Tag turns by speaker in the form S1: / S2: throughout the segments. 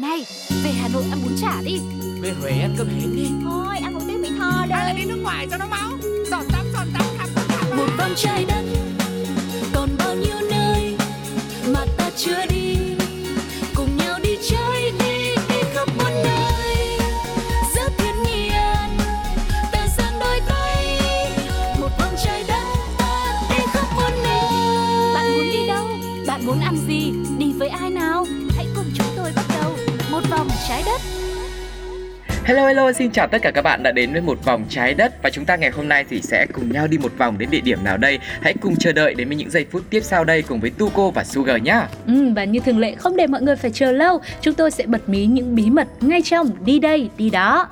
S1: Này, về Hà Nội ăn bún chả đi.
S2: Về Huế ăn cơm hến đi.
S1: Thôi, ăn một tiếng Mỹ Tho
S3: Hay là
S1: đây.
S3: đi nước ngoài cho nó máu? Giọt tắm, giọt tắm, khắp khắp khắp
S4: một vòng trái đất còn bao nhiêu nơi mà ta chưa đi
S2: Hello hello, xin chào tất cả các bạn đã đến với một vòng trái đất Và chúng ta ngày hôm nay thì sẽ cùng nhau đi một vòng đến địa điểm nào đây Hãy cùng chờ đợi đến với những giây phút tiếp sau đây cùng với Tuco và Sugar nhá
S5: Ừ, và như thường lệ không để mọi người phải chờ lâu, chúng tôi sẽ bật mí những bí mật ngay trong đi đây, đi đó.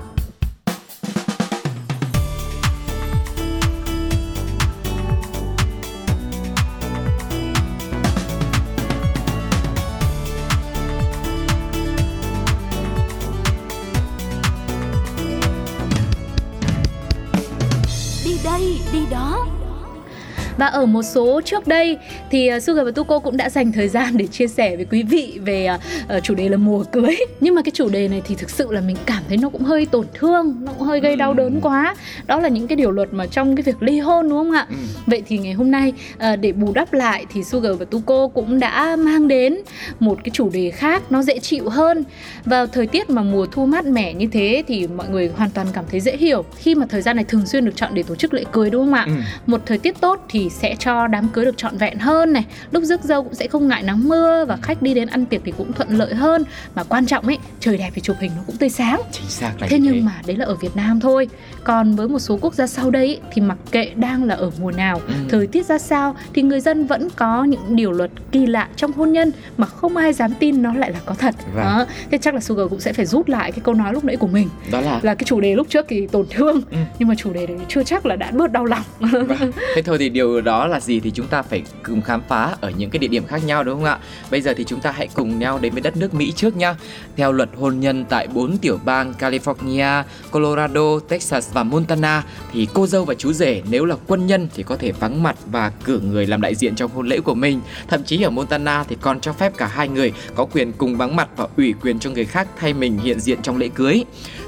S5: Và ở một số trước đây thì uh, Sugar và Tuko cũng đã dành thời gian để chia sẻ với quý vị về uh, uh, chủ đề là mùa cưới. Nhưng mà cái chủ đề này thì thực sự là mình cảm thấy nó cũng hơi tổn thương, nó cũng hơi gây đau đớn quá. Đó là những cái điều luật mà trong cái việc ly hôn đúng không ạ?
S2: Ừ.
S5: Vậy thì ngày hôm nay uh, để bù đắp lại thì Sugar và Tuko cũng đã mang đến một cái chủ đề khác nó dễ chịu hơn. Vào thời tiết mà mùa thu mát mẻ như thế thì mọi người hoàn toàn cảm thấy dễ hiểu khi mà thời gian này thường xuyên được chọn để tổ chức lễ cưới đúng không ạ?
S2: Ừ.
S5: một thời tiết tốt thì sẽ cho đám cưới được trọn vẹn hơn này. Lúc rước dâu cũng sẽ không ngại nắng mưa và khách đi đến ăn tiệc thì cũng thuận lợi hơn. Mà quan trọng ấy trời đẹp thì chụp hình nó cũng tươi sáng.
S2: Chính xác là
S5: thế
S2: như
S5: nhưng mà đấy là ở Việt Nam thôi. Còn với một số quốc gia sau đây ấy, thì mặc kệ đang là ở mùa nào
S2: Ừ.
S5: thời tiết ra sao thì người dân vẫn có những điều luật kỳ lạ trong hôn nhân mà không ai dám tin nó lại là có thật.
S2: Vâng.
S5: đó. Thế chắc là Sugar cũng sẽ phải rút lại cái câu nói lúc nãy của mình.
S2: Đó là
S5: là cái chủ đề lúc trước thì tổn thương
S2: Ừ.
S5: nhưng mà chủ đề đấy chưa chắc là đã bớt đau lòng.
S2: Vâng. Thế thôi thì điều đó là gì thì chúng ta phải cùng khám phá ở những cái địa điểm khác nhau đúng không ạ? Bây giờ thì chúng ta hãy cùng nhau đến với đất nước Mỹ trước nhá. Theo luật hôn nhân tại bốn tiểu bang California, Colorado, Texas và Montana thì cô dâu và chú rể nếu là quân nhân thì có thể vắng mặt và cử người làm đại diện trong hôn lễ của mình. Thậm chí ở Montana thì còn cho phép cả hai người có quyền cùng vắng mặt và ủy quyền cho người khác thay mình hiện diện trong lễ cưới.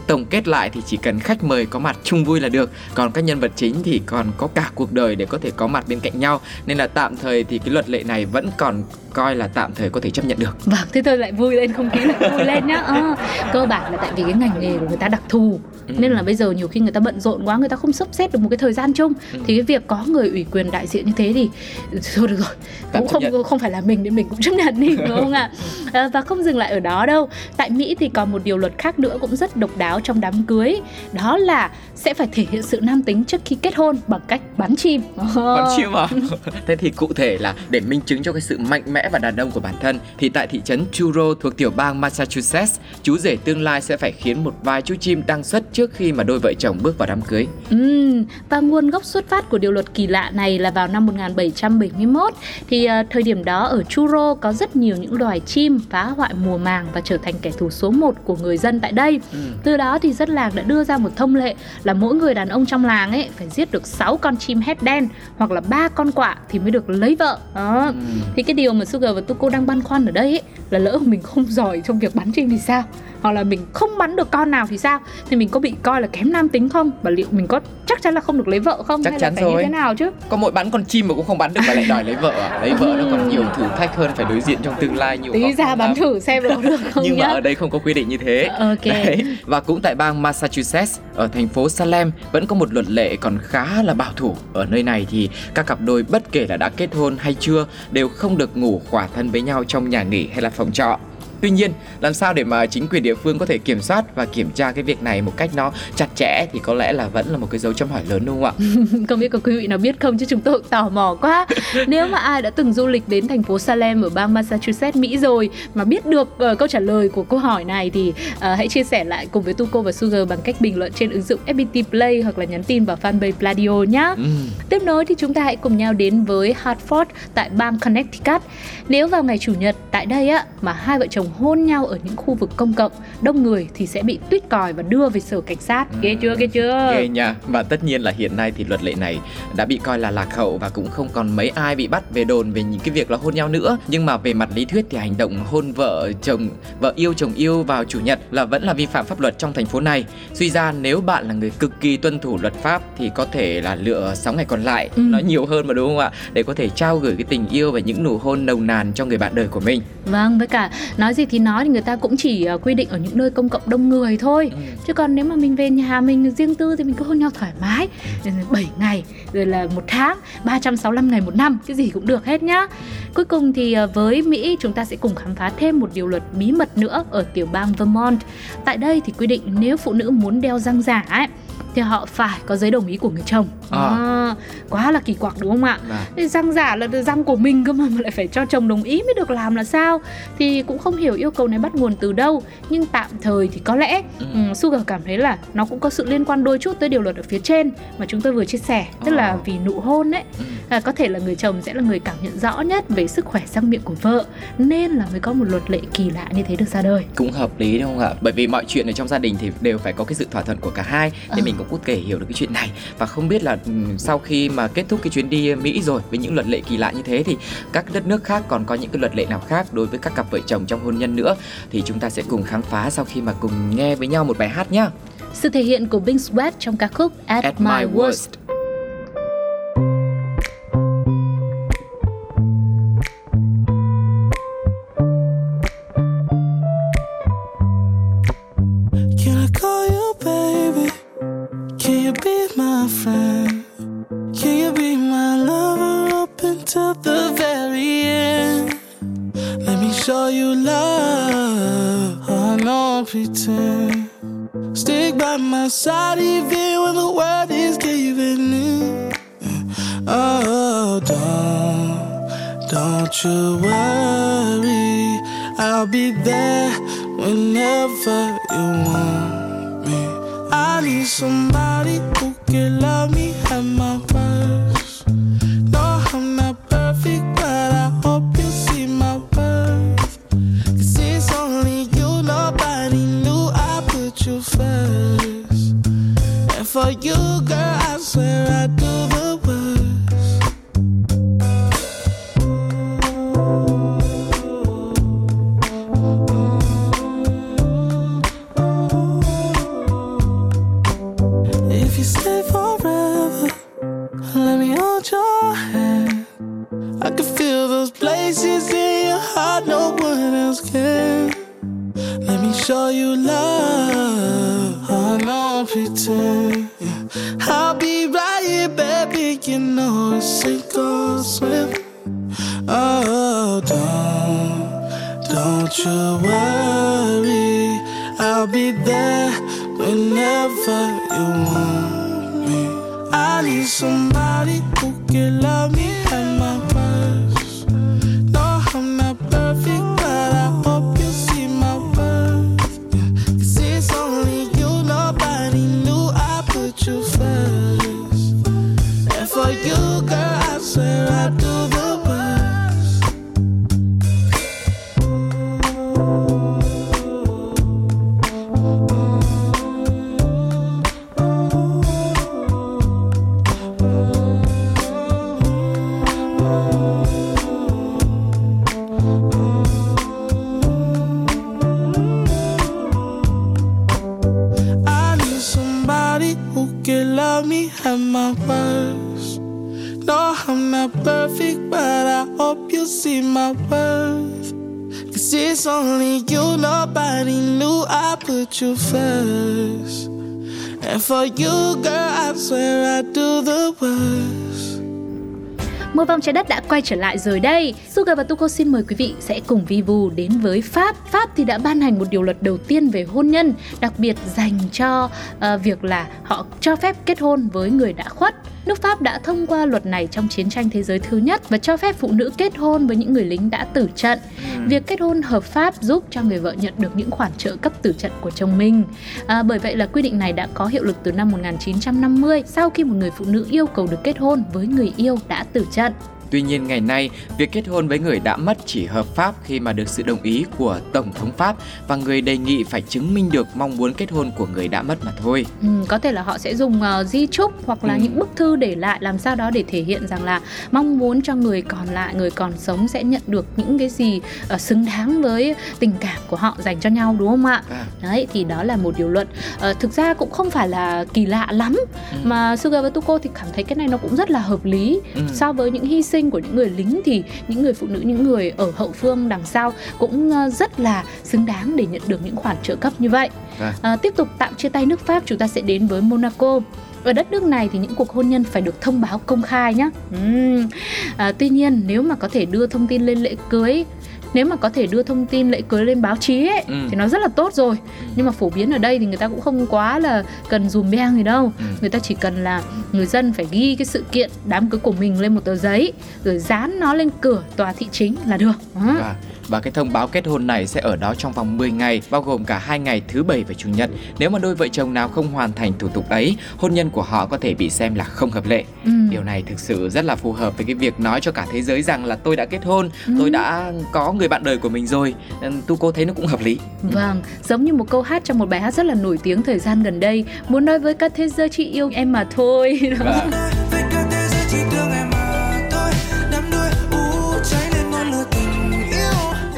S2: Tổng kết lại thì chỉ cần khách mời có mặt chung vui là được, còn các nhân vật chính thì còn có cả cuộc đời để có thể có mặt bên cạnh nhau, nên là tạm thời thì cái luật lệ này vẫn còn coi là tạm thời có thể chấp nhận được.
S5: Vâng, thế tôi lại vui lên, không khí lại vui lên nhá Ờ, Cơ bản là tại vì cái ngành nghề của người ta đặc thù
S2: Ừ.
S5: Nên là bây giờ nhiều khi người ta bận rộn quá, người ta không sắp xếp được một cái thời gian chung
S2: Ừ.
S5: Thì cái việc có người ủy quyền đại diện như thế thì thôi được rồi
S2: Tạm
S5: Cũng
S2: chấp nhận.
S5: không không phải là mình nên mình cũng chấp nhận đi đúng không ạ à, Và không dừng lại ở đó đâu Tại Mỹ thì còn một điều luật khác nữa cũng rất độc đáo trong đám cưới Đó là sẽ phải thể hiện sự nam tính trước khi kết hôn bằng cách bắn chim
S2: Còn chim à? Thế thì cụ thể là để minh chứng cho cái sự mạnh mẽ và đàn ông của bản thân thì tại thị trấn Truro thuộc tiểu bang Massachusetts, chú rể tương lai sẽ phải khiến một vài chú chim đăng xuất trước khi mà đôi vợ chồng bước vào đám cưới.
S5: Ừm, và nguồn gốc xuất phát của điều luật kỳ lạ này là vào năm 1771 thì à, thời điểm đó ở Truro có rất nhiều những loài chim phá hoại mùa màng và trở thành kẻ thù số 1 của người dân tại đây.
S2: Ừ.
S5: Từ đó thì dân làng đã đưa ra một thông lệ là mỗi người đàn ông trong làng ấy phải giết được 6 con chim hét đen hoặc là ba con quạ thì mới được lấy vợ. Đó.
S2: Ừ.
S5: Thì cái điều mà Sugar và Tuko đang băn khoăn ở đây ấy, là lỡ mình không giỏi trong việc bắn chim thì sao? Hoặc là mình không bắn được con nào thì sao? Thì mình có bị coi là kém nam tính không? Và liệu mình có chắc chắn là không được lấy vợ không?
S2: Chắc
S5: Hay
S2: chắn
S5: là phải
S2: rồi.
S5: như thế nào chứ?
S2: Có mỗi bắn con chim mà cũng không bắn được mà lại đòi lấy vợ à? Lấy vợ nó còn nhiều thử thách hơn phải đối diện trong tương lai nhiều
S5: Tí ra bắn
S2: lắm.
S5: thử xem được không
S2: Nhưng mà
S5: nhá.
S2: ở đây không có quy định như thế.
S5: Ok.
S2: Đấy. Và cũng tại bang Massachusetts, ở thành phố Salem vẫn có một luật lệ còn khá là bảo thủ. Ở nơi này thì các cặp đôi bất kể là đã kết hôn hay chưa đều không được ngủ khỏa thân với nhau trong nhà nghỉ hay là phòng trọ. Tuy nhiên, làm sao để mà chính quyền địa phương có thể kiểm soát và kiểm tra cái việc này một cách nó chặt chẽ thì có lẽ là vẫn là một cái dấu chấm hỏi lớn đúng không ạ?
S5: không biết có quý vị nào biết không chứ chúng tôi tò mò quá nếu mà ai đã từng du lịch đến thành phố Salem ở bang Massachusetts Mỹ rồi mà biết được uh, câu trả lời của câu hỏi này thì uh, hãy chia sẻ lại cùng với Tuko và Sugar bằng cách bình luận trên ứng dụng FPT Play hoặc là nhắn tin vào fanpage Pladio nhé
S2: Ừm.
S5: Tiếp nối thì chúng ta hãy cùng nhau đến với Hartford tại bang Connecticut. Nếu vào ngày chủ nhật tại đây á mà hai vợ chồng hôn nhau ở những khu vực công cộng đông người thì sẽ bị tuyết còi và đưa về sở cảnh sát. Ghê chưa ghê chưa?
S2: Ghê nha. Và tất nhiên là hiện nay thì luật lệ này đã bị coi là lạc hậu Và cũng không còn mấy ai bị bắt về đồn về những cái việc là hôn nhau nữa. Nhưng mà về mặt lý thuyết thì hành động hôn vợ chồng Vợ yêu chồng yêu vào chủ nhật là vẫn là vi phạm pháp luật trong thành phố này. Suy ra nếu bạn là người cực kỳ tuân thủ luật pháp Thì có thể là lựa 6 ngày còn lại.
S5: Ừ.
S2: Nó nhiều hơn mà đúng không ạ? Để có thể trao gửi cái tình yêu và những nụ hôn nồng nàn cho người bạn đời của mình.
S5: Vâng, với cả nói gì thì nói thì người ta cũng chỉ ờ, quy định ở những nơi công cộng đông người thôi.
S2: Ừ.
S5: Chứ còn nếu mà mình về nhà mình riêng tư thì mình cứ hôn nhau thoải mái. 7 ngày, rồi là một tháng, 365 ngày một năm, cái gì cũng được hết nhá. Cuối cùng thì ờ, với Mỹ chúng ta sẽ cùng khám phá thêm một điều luật bí mật nữa ở tiểu bang Vermont. Tại đây thì quy định nếu phụ nữ muốn đeo răng giả ấy thì họ phải có giấy đồng ý của người chồng.
S2: À.
S5: À, quá là kỳ quặc đúng không ạ? Thế răng giả là răng của mình cơ mà mà lại phải cho chồng đồng ý mới được làm là sao thì cũng không hiểu yêu cầu này bắt nguồn từ đâu nhưng tạm thời thì có lẽ
S2: Ừ.
S5: um, Sugar cảm thấy là nó cũng có sự liên quan đôi chút tới điều luật ở phía trên mà chúng tôi vừa chia sẻ tức là
S2: Ờ.
S5: vì nụ hôn ấy
S2: Ừ.
S5: à, có thể là người chồng sẽ là người cảm nhận rõ nhất về sức khỏe răng miệng của vợ nên là mới có một luật lệ kỳ lạ như thế được ra đời
S2: cũng hợp lý đúng không ạ bởi vì mọi chuyện ở trong gia đình thì đều phải có cái sự thỏa thuận của cả hai thì
S5: Ờ.
S2: mình cũng có thể hiểu được cái chuyện này. Và không biết là ừm, sau khi mà kết thúc cái chuyến đi Mỹ rồi với những luật lệ kỳ lạ như thế thì các đất nước khác còn có những cái luật lệ nào khác đối với các cặp vợ chồng trong hôn nhân nữa? Thì chúng ta sẽ cùng khám phá sau khi mà cùng nghe với nhau một bài hát nhá.
S5: Sự thể hiện của Bing Sweat trong ca khúc At,
S2: At
S5: My
S2: My
S5: Worst.
S2: Worst.
S6: The very end? Let me show you love. Oh, no pretend. Stick by my side even when the world is giving in. Oh, don't, don't you worry. I'll be there whenever you want me. I need somebody who can love me at my not perfect, but I hope you see my worth. Cause it's only you, nobody knew I put you first. And for you, girl, I swear I do the worst.
S5: Mưa vòng trái đất đã quay trở lại rồi đây. Sugar và Tuko xin mời quý vị sẽ cùng Vivu đến với Pháp. Pháp thì đã ban hành một điều luật đầu tiên về hôn nhân, đặc biệt dành cho uh, việc là họ cho phép kết hôn với người đã khuất. Nước Pháp đã thông qua luật này trong chiến tranh thế giới thứ nhất và cho phép phụ nữ kết hôn với những người lính đã tử trận. Việc kết hôn hợp pháp giúp cho người vợ nhận được những khoản trợ cấp tử trận của chồng mình. À, bởi vậy là quy định này đã có hiệu lực từ năm 1950 sau khi một người phụ nữ yêu cầu được kết hôn với người yêu đã tử trận.
S2: Tuy nhiên ngày nay, việc kết hôn với người đã mất chỉ hợp pháp khi mà được sự đồng ý của Tổng thống Pháp và người đề nghị phải chứng minh được mong muốn kết hôn của người đã mất mà thôi.
S5: Ừ, có thể là họ sẽ dùng uh, di chúc hoặc là
S2: Ừ.
S5: những bức thư để lại làm sao đó để thể hiện rằng là mong muốn cho người còn lại, người còn sống sẽ nhận được những cái gì uh, xứng đáng với tình cảm của họ dành cho nhau đúng không ạ?
S2: À.
S5: Đấy thì đó là một điều luật. Ờ, thực ra cũng không phải là kỳ lạ lắm
S2: Ừ.
S5: mà Suga và Tuko thì cảm thấy cái này nó cũng rất là hợp lý.
S2: Ừ.
S5: So với những hy sinh của những người lính thì những người phụ nữ, những người ở hậu phương đằng sau cũng ờ, rất là xứng đáng để nhận được những khoản trợ cấp như vậy. À, tiếp tục tạm chia tay nước Pháp, chúng ta sẽ đến với Monaco. Ở đất nước này thì những cuộc hôn nhân phải được thông báo công khai nhé. Ừm. À, tuy nhiên nếu mà có thể đưa thông tin lên lễ cưới nếu mà có thể đưa thông tin lễ cưới lên báo chí ấy,
S2: Ừ.
S5: thì nó rất là tốt rồi nhưng mà phổ biến ở đây thì người ta cũng không quá là cần dùm beng gì đâu
S2: Ừ.
S5: người ta chỉ cần là người dân phải ghi cái sự kiện đám cưới của mình lên một tờ giấy rồi dán nó lên cửa tòa thị chính là được Đó.
S2: Và, cái thông báo kết hôn này sẽ ở đó trong vòng 10 ngày, bao gồm cả hai ngày thứ bảy và chủ nhật. Nếu mà đôi vợ chồng nào không hoàn thành thủ tục ấy, hôn nhân của họ có thể bị xem là không hợp lệ.
S5: Ừ.
S2: Điều này thực sự rất là phù hợp với cái việc nói cho cả thế giới rằng là tôi đã kết hôn,
S5: Ừ.
S2: tôi đã có người bạn đời của mình rồi. Tu cô thấy nó cũng hợp lý.
S5: Vâng, giống như một câu hát trong một bài hát rất là nổi tiếng thời gian gần đây Muốn nói với cả thế giới chỉ yêu em mà thôi
S2: Và
S6: Với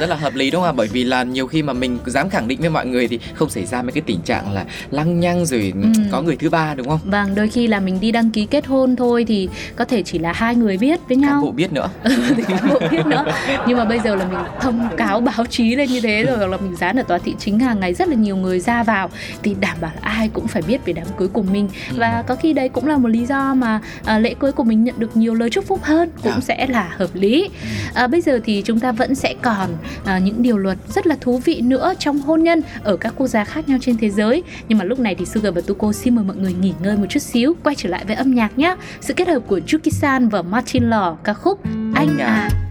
S2: rất là hợp lý đúng không ạ? Bởi vì là nhiều khi mà mình dám khẳng định với mọi người thì không xảy ra mấy cái tình trạng là lăng nhăng rồi
S5: Ừ.
S2: có người thứ ba đúng không?
S5: Vâng, đôi khi là mình đi đăng ký kết hôn thôi thì có thể chỉ là hai người biết với
S2: Cán
S5: nhau
S2: bộ biết nữa.
S5: thì cán bộ biết nữa nhưng mà bây giờ là mình thông cáo báo chí lên như thế rồi hoặc là mình dán ở tòa thị chính hàng ngày rất là nhiều người ra vào thì đảm bảo là ai cũng phải biết về đám cưới của mình
S2: Ừ.
S5: và có khi đấy cũng là một lý do mà à, lễ cưới của mình nhận được nhiều lời chúc phúc hơn cũng
S2: Dạ.
S5: sẽ là hợp lý à, bây giờ thì chúng ta vẫn sẽ còn à, những điều luật rất là thú vị nữa trong hôn nhân ở các quốc gia khác nhau trên thế giới. Nhưng mà lúc này thì Sugar và Tuko xin mời mọi người nghỉ ngơi một chút xíu quay trở lại với âm nhạc nhé sự kết hợp của Yuki San và Martin Law ca khúc anh
S2: à.
S5: à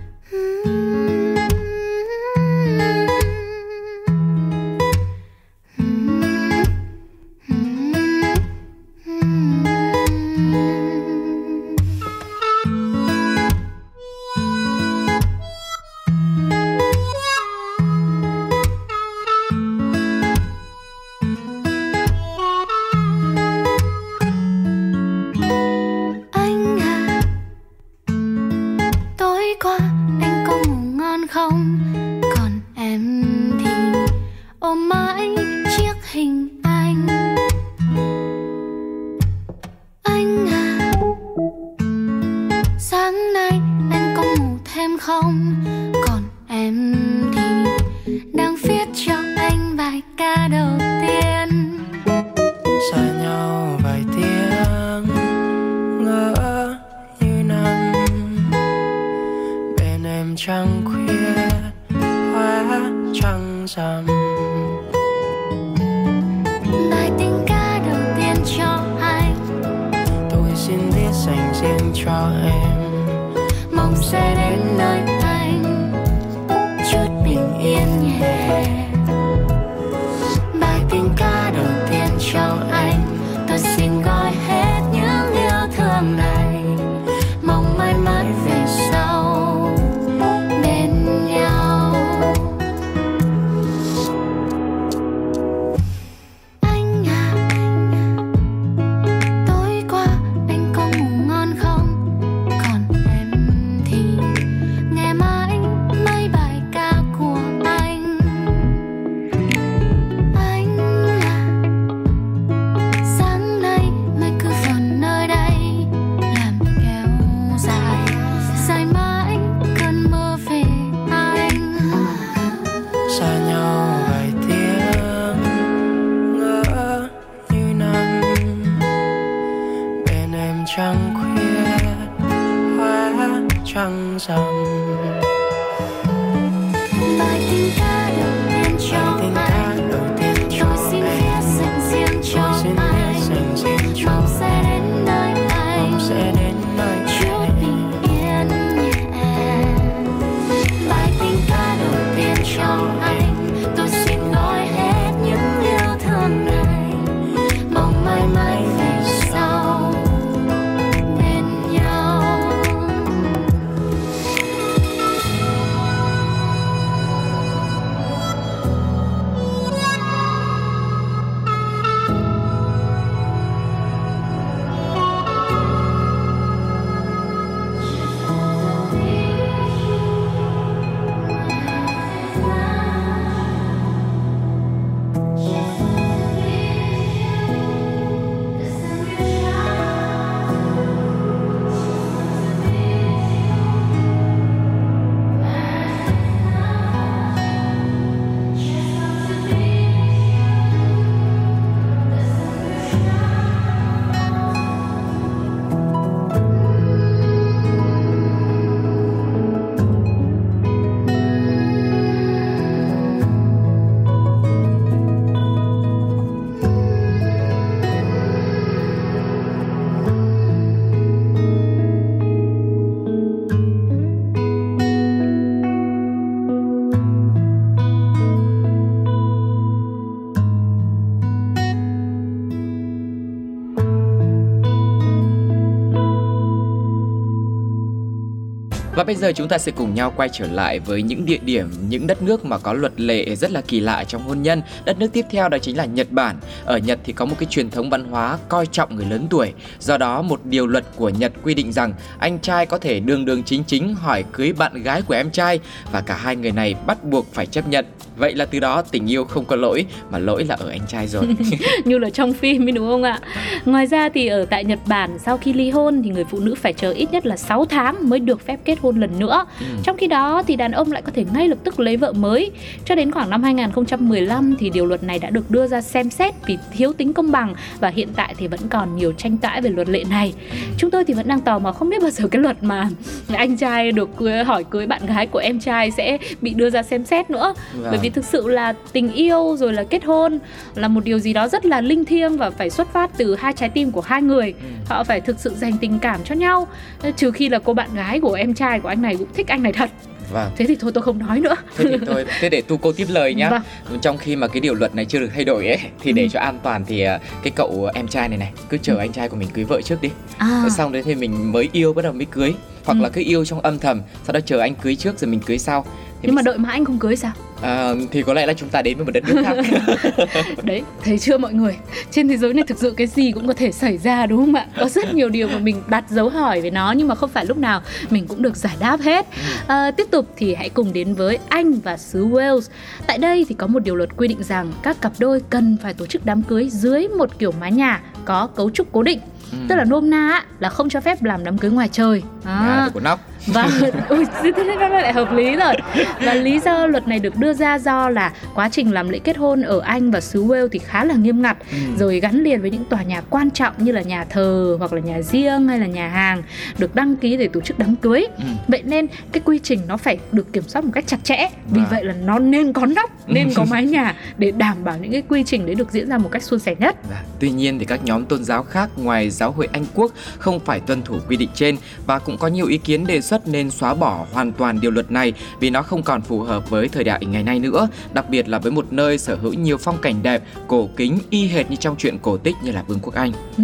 S4: ngủ
S6: trăng khuya hóa trăng rằm.
S2: Bây giờ chúng ta sẽ cùng nhau quay trở lại với những địa điểm, những đất nước mà có luật lệ rất là kỳ lạ trong hôn nhân. Đất nước tiếp theo đó chính là Nhật Bản. Ở Nhật thì có một cái truyền thống văn hóa coi trọng người lớn tuổi. Do đó một điều luật của Nhật quy định rằng anh trai có thể đường đường chính chính hỏi cưới bạn gái của em trai và cả hai người này bắt buộc phải chấp nhận. Vậy là từ đó tình yêu không có lỗi mà lỗi là ở anh trai rồi.
S5: như là trong phim ấy đúng không ạ? Ngoài ra thì ở tại Nhật Bản sau khi ly hôn thì người phụ nữ phải chờ ít nhất là 6 tháng mới được phép kết hôn lần nữa. Ừ. Trong khi đó thì đàn ông lại có thể ngay lập tức lấy vợ mới. Cho đến khoảng năm 2015 thì điều luật này đã được đưa ra xem xét vì thiếu tính công bằng và hiện tại thì vẫn còn nhiều tranh cãi về luật lệ này. Chúng tôi thì vẫn đang tò mò không biết bao giờ cái luật mà anh trai được hỏi cưới bạn gái của em trai sẽ bị đưa ra xem xét nữa. Vâng. Bởi vì thực sự là tình yêu rồi là kết hôn là một điều gì đó rất là linh thiêng và phải xuất phát từ hai trái tim của hai người. Ừ. Họ phải thực sự dành tình cảm cho nhau. Trừ khi là cô bạn gái của em trai của anh này cũng thích anh này thật
S2: Vâng.
S5: Thế thì thôi tôi không nói nữa.
S2: Thế thì thôi, thế để tu cô tiếp lời nhá. Vâng. Trong khi mà cái điều luật này chưa được thay đổi ấy thì để ừ. cho an toàn thì à, cái cậu em trai này này cứ chờ ừ. anh trai của mình cưới vợ trước đi. À. xong đấy thì mình mới yêu bắt đầu mới cưới hoặc ừ. là cứ yêu trong âm thầm sau đó chờ anh cưới trước rồi mình cưới sau
S5: thì nhưng mà đợi mà anh không cưới sao
S2: à, thì có lẽ là chúng ta đến với một đất nước khác.
S5: Đấy thấy chưa mọi người? Trên thế giới này thực sự cái gì cũng có thể xảy ra đúng không ạ? Có rất nhiều điều mà mình đặt dấu hỏi về nó nhưng mà không phải lúc nào mình cũng được giải đáp hết. À, tiếp tục thì hãy cùng đến với anh và xứ Wales. Tại đây thì có một điều luật quy định rằng các cặp đôi cần phải tổ chức đám cưới dưới một kiểu mái nhà có cấu trúc cố định. Ừ. tức là nôm na là không cho phép làm đám cưới ngoài trời.
S2: À, của nóc
S5: và ui thế nó lại hợp lý rồi và lý do luật này được đưa ra do là quá trình làm lễ kết hôn ở Anh và xứ Wales thì khá là nghiêm ngặt ừ. rồi gắn liền với những tòa nhà quan trọng như là nhà thờ hoặc là nhà riêng hay là nhà hàng được đăng ký để tổ chức đám cưới ừ. vậy nên cái quy trình nó phải được kiểm soát một cách chặt chẽ vì à. vậy là nó nên có nóc nên có mái nhà để đảm bảo những cái quy trình đấy được diễn ra một cách suôn sẻ nhất
S2: à, tuy nhiên thì các nhóm tôn giáo khác ngoài giáo hội Anh Quốc không phải tuân thủ quy định trên và cũng có nhiều ý kiến đề xuất nên xóa bỏ hoàn toàn điều luật này vì nó không còn phù hợp với thời đại ngày nay nữa, đặc biệt là với một nơi sở hữu nhiều phong cảnh đẹp, cổ kính y hệt như trong truyện cổ tích như là Vương quốc Anh.
S5: Ừ.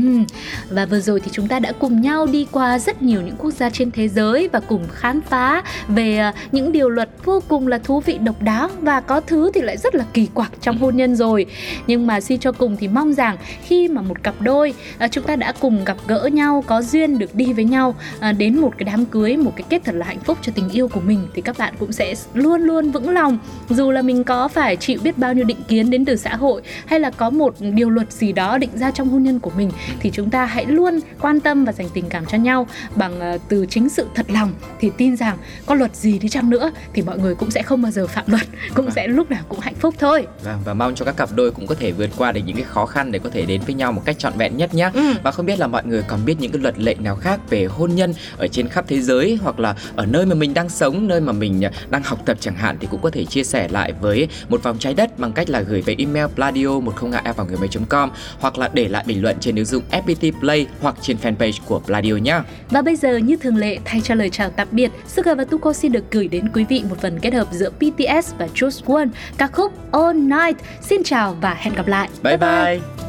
S5: Và vừa rồi thì chúng ta đã cùng nhau đi qua rất nhiều những quốc gia trên thế giới và cùng khám phá về à, những điều luật vô cùng là thú vị độc đáo và có thứ thì lại rất là kỳ quặc trong hôn nhân rồi. Nhưng mà suy cho cùng thì mong rằng khi mà một cặp đôi à, chúng ta đã cùng gặp gỡ nhau, có duyên được đi với nhau à, đến một cái đám cưới, một cái kết thật là hạnh phúc cho tình yêu của mình thì các bạn cũng sẽ luôn luôn vững lòng. Dù là mình có phải chịu biết bao nhiêu định kiến đến từ xã hội hay là có một điều luật gì đó định ra trong hôn nhân của mình thì chúng ta hãy luôn quan tâm và dành tình cảm cho nhau bằng uh, từ chính sự thật lòng thì tin rằng có luật gì đi chăng nữa thì mọi người cũng sẽ không bao giờ phạm luật cũng sẽ lúc nào cũng hạnh phúc thôi.
S2: Và, và mong cho các cặp đôi cũng có thể vượt qua được những cái khó khăn để có thể đến với nhau một cách trọn vẹn nhất nhé ừ. và không biết là mọi người còn biết những cái luật lệ nào khác về hôn nhân ở trên khắp thế giới hoặc là ở nơi mà mình đang sống nơi mà mình à, đang học tập chẳng hạn thì cũng có thể chia sẻ lại với một vòng trái đất bằng cách là gửi về email pladio 102 vào người com hoặc là để lại bình luận trên ứng dụng FPT Play hoặc trên fanpage của Pladio nhé.
S5: Và bây giờ như thường lệ thay cho lời chào tạm biệt, Sugar và Tuko xin được gửi đến quý vị một phần kết hợp giữa BTS và Just One ca khúc All Night. Xin chào và hẹn gặp lại.
S2: Bye bye. bye.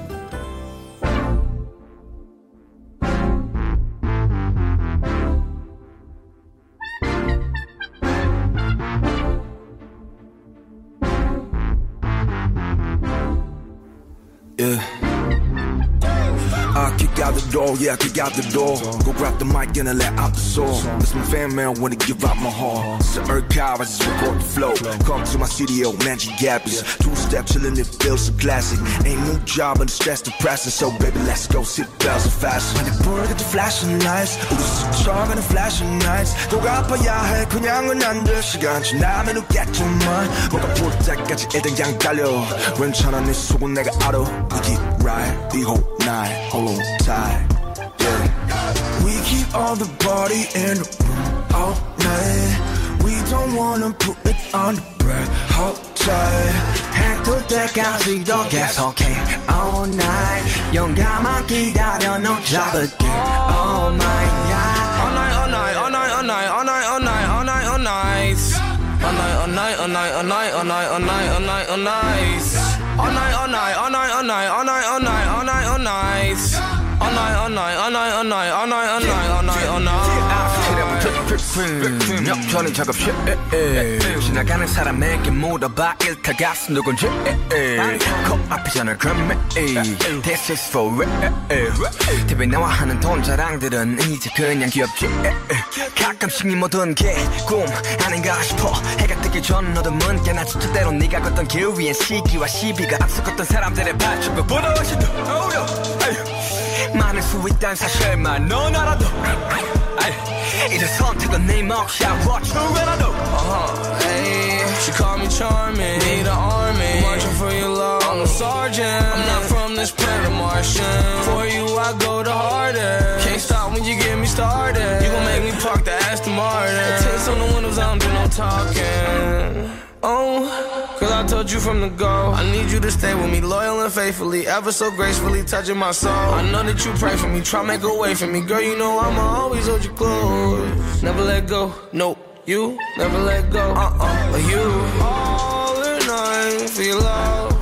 S7: door, yeah, kick out the door. Go grab the mic and I let out the song. That's my fan man, wanna give out my heart. It's the Earth cow, I just record the flow. Come to my studio, Magic Gap is two step chillin', it feels so classic. Ain't no job, and the stress depressing, so baby, let's go sit bells so fast. When the bird get the flashing lights, 우리 스쳐 가는 flashing lights. 돌아봐야 해, 그냥은 안돼 시간 지나면 웃겠지만 뭐가 볼 때까지 일단 그냥 달려. 괜찮아, 네 속은 내가 알아. We keep right the whole night, hold on tight. Yeah. We keep all the party in the room all night. We don't wanna put it on the bread. Hold tight. 해도 때까지도 계속해 all night. 용감한 기다려 너 잡을게 all night. Yeah. All night, all night, all night, all night, all night, all night, all night, all night. All night, all night, all night, all night, all night, all night, all night, all night. All night, all night, all night, all night, all night, all night, all night, Night.
S8: 역전은 작업실 지나가는 사람에게 물어봐 일타 가슴 누군지 전화 그럼 This is for real TV 나와 하는 돈 자랑들은 이제 그냥 귀엽지 가끔씩 이 모든 게꿈 아닌가 싶어. 해가 뜨기 전 너도 문게나 진짜 때로 네가 걷던 길 위엔 시기와 시비가 앞서갔던 사람들의 발자국보다 훨씬 더 어려 많을 수 있다는 사실만 넌 알아도 아이, 이제 선택은 네 몫이야 What you gonna do
S9: Uh-huh, hey, she call me charming. Need an army. Marching for your love. I'm a sergeant. I'm not from this planet Martian. For you, I go the hardest. Can't stop when you get me started. You gon' make me park the Aston Martin. Tints on the windows, I don't do no talking. Oh, cause I told you from the go. I need you to stay with me, loyal and faithfully, ever so gracefully touching my soul. I know that you pray for me, try make a way for me. Girl, you know I'ma always hold you close. Never let go, nope. You never let go, uh-uh, but you all or nothing for your love.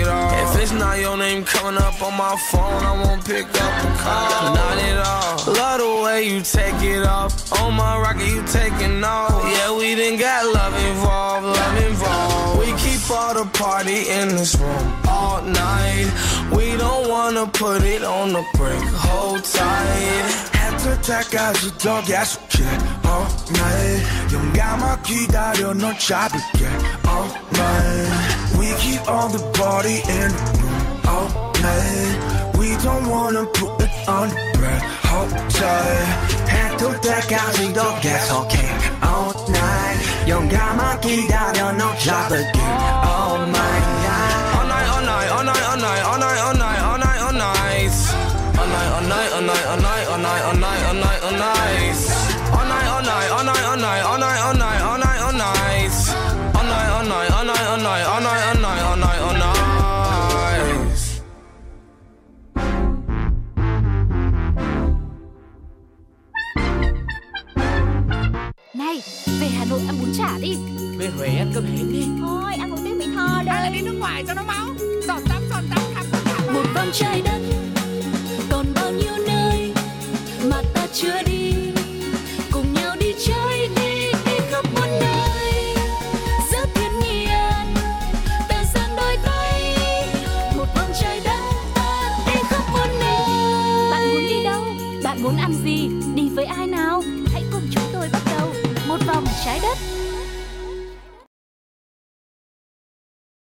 S9: It all. If it's not your name coming up on my phone, I won't pick up the call. Not at all. Love the way you take it off. On my rocket, you taking off. Yeah, we done got love involved, love involved. We keep all the party in this room all night. We don't wanna put it on the break. Hold tight.
S8: 해뜰 때까지 더 계속해 All night 용감하 기다려 널 잡을게 All night We keep all the party in the room All night We don't wanna put it on break Hold tight 해뜰 때까지 더 계속해 All night 용감하 기다려 널 잡을게 All night
S9: All night, all night, all night, all night, all night, all night, all night, all night, all night, all night, all night, all night. All night, all night, all night, all night, all night,